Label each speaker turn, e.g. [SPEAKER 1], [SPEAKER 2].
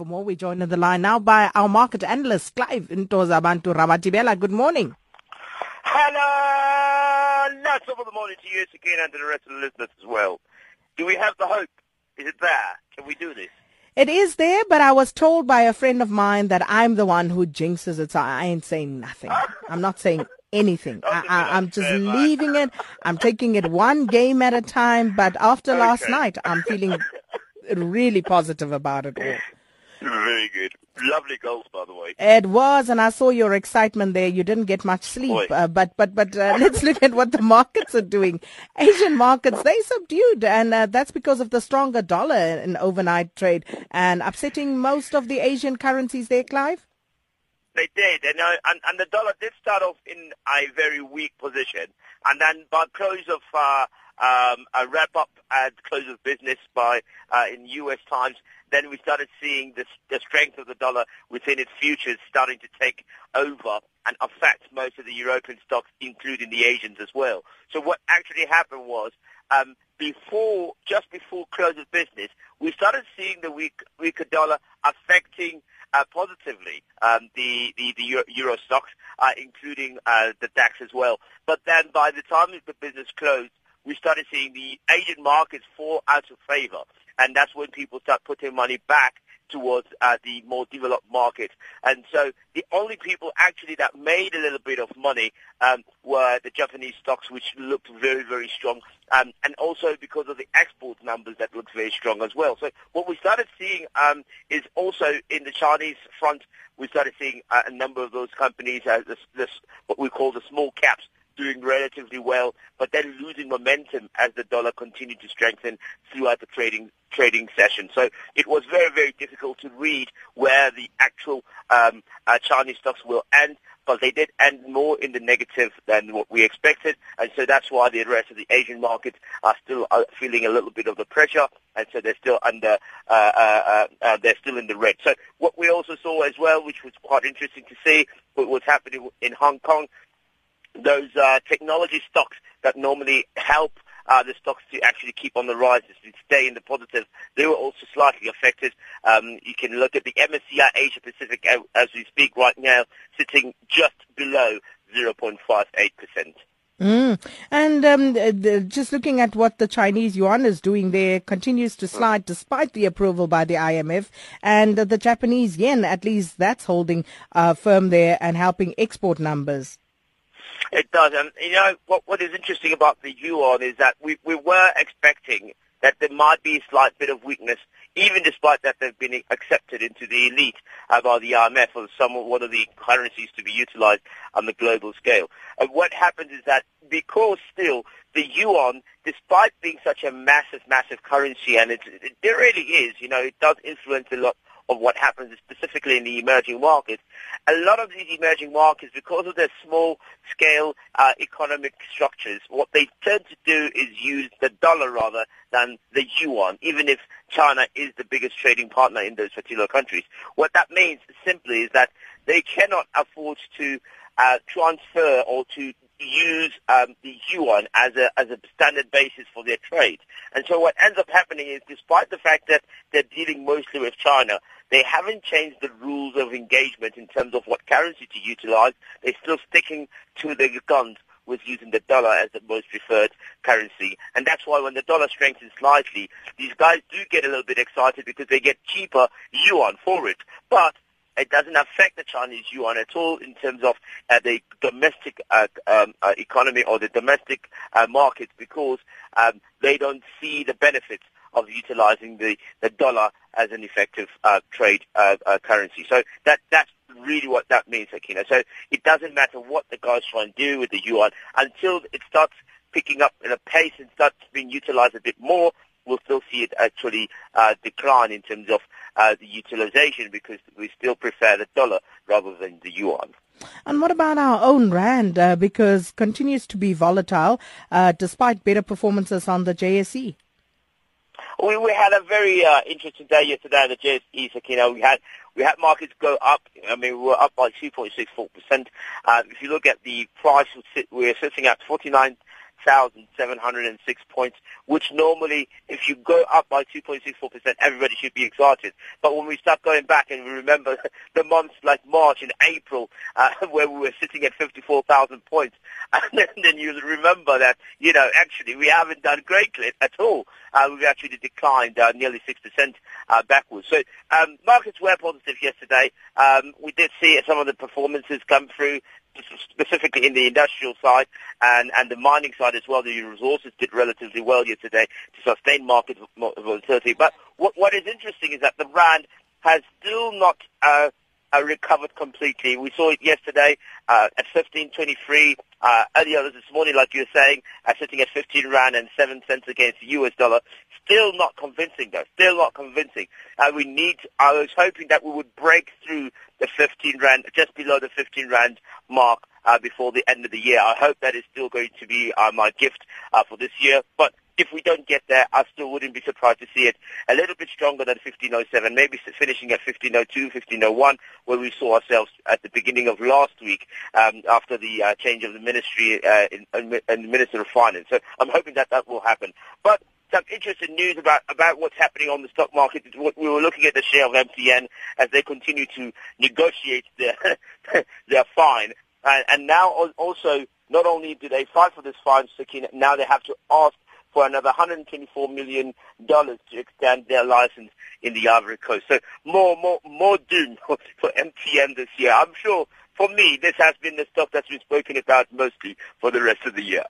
[SPEAKER 1] For more, we join on the line now by our market analyst, Clive Ntozabantu Ramathibela. Good morning.
[SPEAKER 2] Hello! Lots of the morning to you, again, and to the rest of the listeners as well. Do we have the hope? Is it there? Can we do this?
[SPEAKER 1] It is there, but I was told by a friend of mine that I'm the one who jinxes it, so I ain't saying nothing. I'm not saying anything. I, I, I'm just leaving it. I'm taking it one game at a time, but after
[SPEAKER 2] Okay.
[SPEAKER 1] last night, I'm feeling really positive about it all.
[SPEAKER 2] Very good. Lovely goals, by the way.
[SPEAKER 1] It was, and I saw your excitement there. You didn't get much sleep, uh, but but but uh, let's look at what the markets are doing. Asian markets they subdued, and uh, that's because of the stronger dollar in overnight trade and upsetting most of the Asian currencies. There, Clive.
[SPEAKER 2] They did, and, uh, and and the dollar did start off in a very weak position, and then by close of uh, um, a wrap up at close of business by uh, in U.S. times, then we started seeing the, the strength of the dollar within its futures starting to take over and affect most of the European stocks, including the Asians as well. So what actually happened was um, before, just before close of business, we started seeing the weak, weaker dollar affecting uh, positively um, the, the, the Euro, Euro stocks, uh, including uh, the DAX as well. But then by the time the business closed, we started seeing the Asian markets fall out of favor. And that's when people start putting money back towards uh, the more developed markets. And so the only people actually that made a little bit of money um, were the Japanese stocks, which looked very, very strong. Um, and also because of the export numbers that looked very strong as well. So what we started seeing um, is also in the Chinese front, we started seeing uh, a number of those companies, uh, this, this, what we call the small caps, doing relatively well, but then losing momentum as the dollar continued to strengthen throughout the trading trading session. So it was very, very difficult to read where the actual um, uh, Chinese stocks will end, but they did end more in the negative than what we expected, and so that's why the rest of the Asian markets are still uh, feeling a little bit of the pressure, and so they're still under, uh, uh, uh, uh, they're still in the red. So what we also saw as well, which was quite interesting to see, what was happening in Hong Kong, those uh, technology stocks that normally help uh, the stocks to actually keep on the rise, to stay in the positive, they were also slightly affected. Um, you can look at the MSCI Asia Pacific as we speak right now, sitting just below 0.58%.
[SPEAKER 1] Mm. And um, uh, the- just looking at what the Chinese yuan is doing there, continues to slide despite the approval by the IMF, and uh, the Japanese yen, at least that's holding uh, firm there and helping export numbers.
[SPEAKER 2] It does. And, you know, what, what is interesting about the yuan is that we, we were expecting that there might be a slight bit of weakness, even despite that they've been accepted into the elite uh, by the IMF or some one of the currencies to be utilized on the global scale. And what happens is that because still the yuan, despite being such a massive, massive currency, and it, it, it really is, you know, it does influence a lot of what happens specifically in the emerging markets. A lot of these emerging markets, because of their small-scale uh, economic structures, what they tend to do is use the dollar rather than the yuan, even if China is the biggest trading partner in those particular countries. What that means simply is that they cannot afford to uh, transfer or to use um, the yuan as a as a standard basis for their trade. And so what ends up happening is, despite the fact that they're dealing mostly with China, they haven't changed the rules of engagement in terms of what currency to utilize. They're still sticking to their guns with using the dollar as the most preferred currency. And that's why when the dollar strengthens slightly, these guys do get a little bit excited because they get cheaper yuan for it. But it doesn't affect the Chinese yuan at all in terms of uh, the domestic uh, um, uh, economy or the domestic uh, markets because um, they don't see the benefits of utilizing the, the dollar as an effective uh, trade uh, uh, currency. So that that's really what that means, Sakina. So it doesn't matter what the guys try and do with the yuan until it starts picking up in a pace and starts being utilized a bit more. We'll still see it actually decline in terms of uh, the utilization because we still prefer the dollar rather than the yuan.
[SPEAKER 1] And what about our own rand? Uh, because continues to be volatile uh, despite better performances on the JSE.
[SPEAKER 2] We, we had a very uh, interesting day yesterday on the JSE, Sakina. We had we had markets go up. I mean, we were up by 2.64 percent. Uh, if you look at the price, we're sitting at 49 1,706 points, which normally, if you go up by 2.64%, everybody should be excited. But when we start going back and we remember the months like March and April, uh, where we were sitting at 54,000 points, and then you remember that, you know, actually we haven't done great at all. Uh, we've actually declined uh, nearly 6% uh, backwards. So um, markets were positive yesterday. Um, we did see some of the performances come through specifically in the industrial side and, and the mining side as well. The resources did relatively well yesterday to sustain market volatility. But what, what is interesting is that the rand has still not uh, uh, recovered completely. We saw it yesterday uh, at 15.23. Uh, earlier this morning, like you were saying, uh, sitting at 15 rand and 7 cents against the US dollar. Still not convincing, though. Still not convincing. Uh, we need. I was hoping that we would break through the 15 rand, just below the 15 rand mark uh, before the end of the year. I hope that is still going to be uh, my gift uh, for this year. But if we don't get there, I still wouldn't be surprised to see it a little bit stronger than 1507, maybe finishing at 1502, 1501, where we saw ourselves at the beginning of last week um, after the uh, change of the ministry uh, in, in, in Minister of Finance. So I'm hoping that that will happen. But some interesting news about, about what's happening on the stock market. We were looking at the share of MTN as they continue to negotiate their, their fine. And, and now also, not only do they fight for this fine, now they have to ask for another $124 million to extend their license in the Ivory Coast. So more, more, more doom for MTN this year. I'm sure for me, this has been the stuff that's been spoken about mostly for the rest of the year.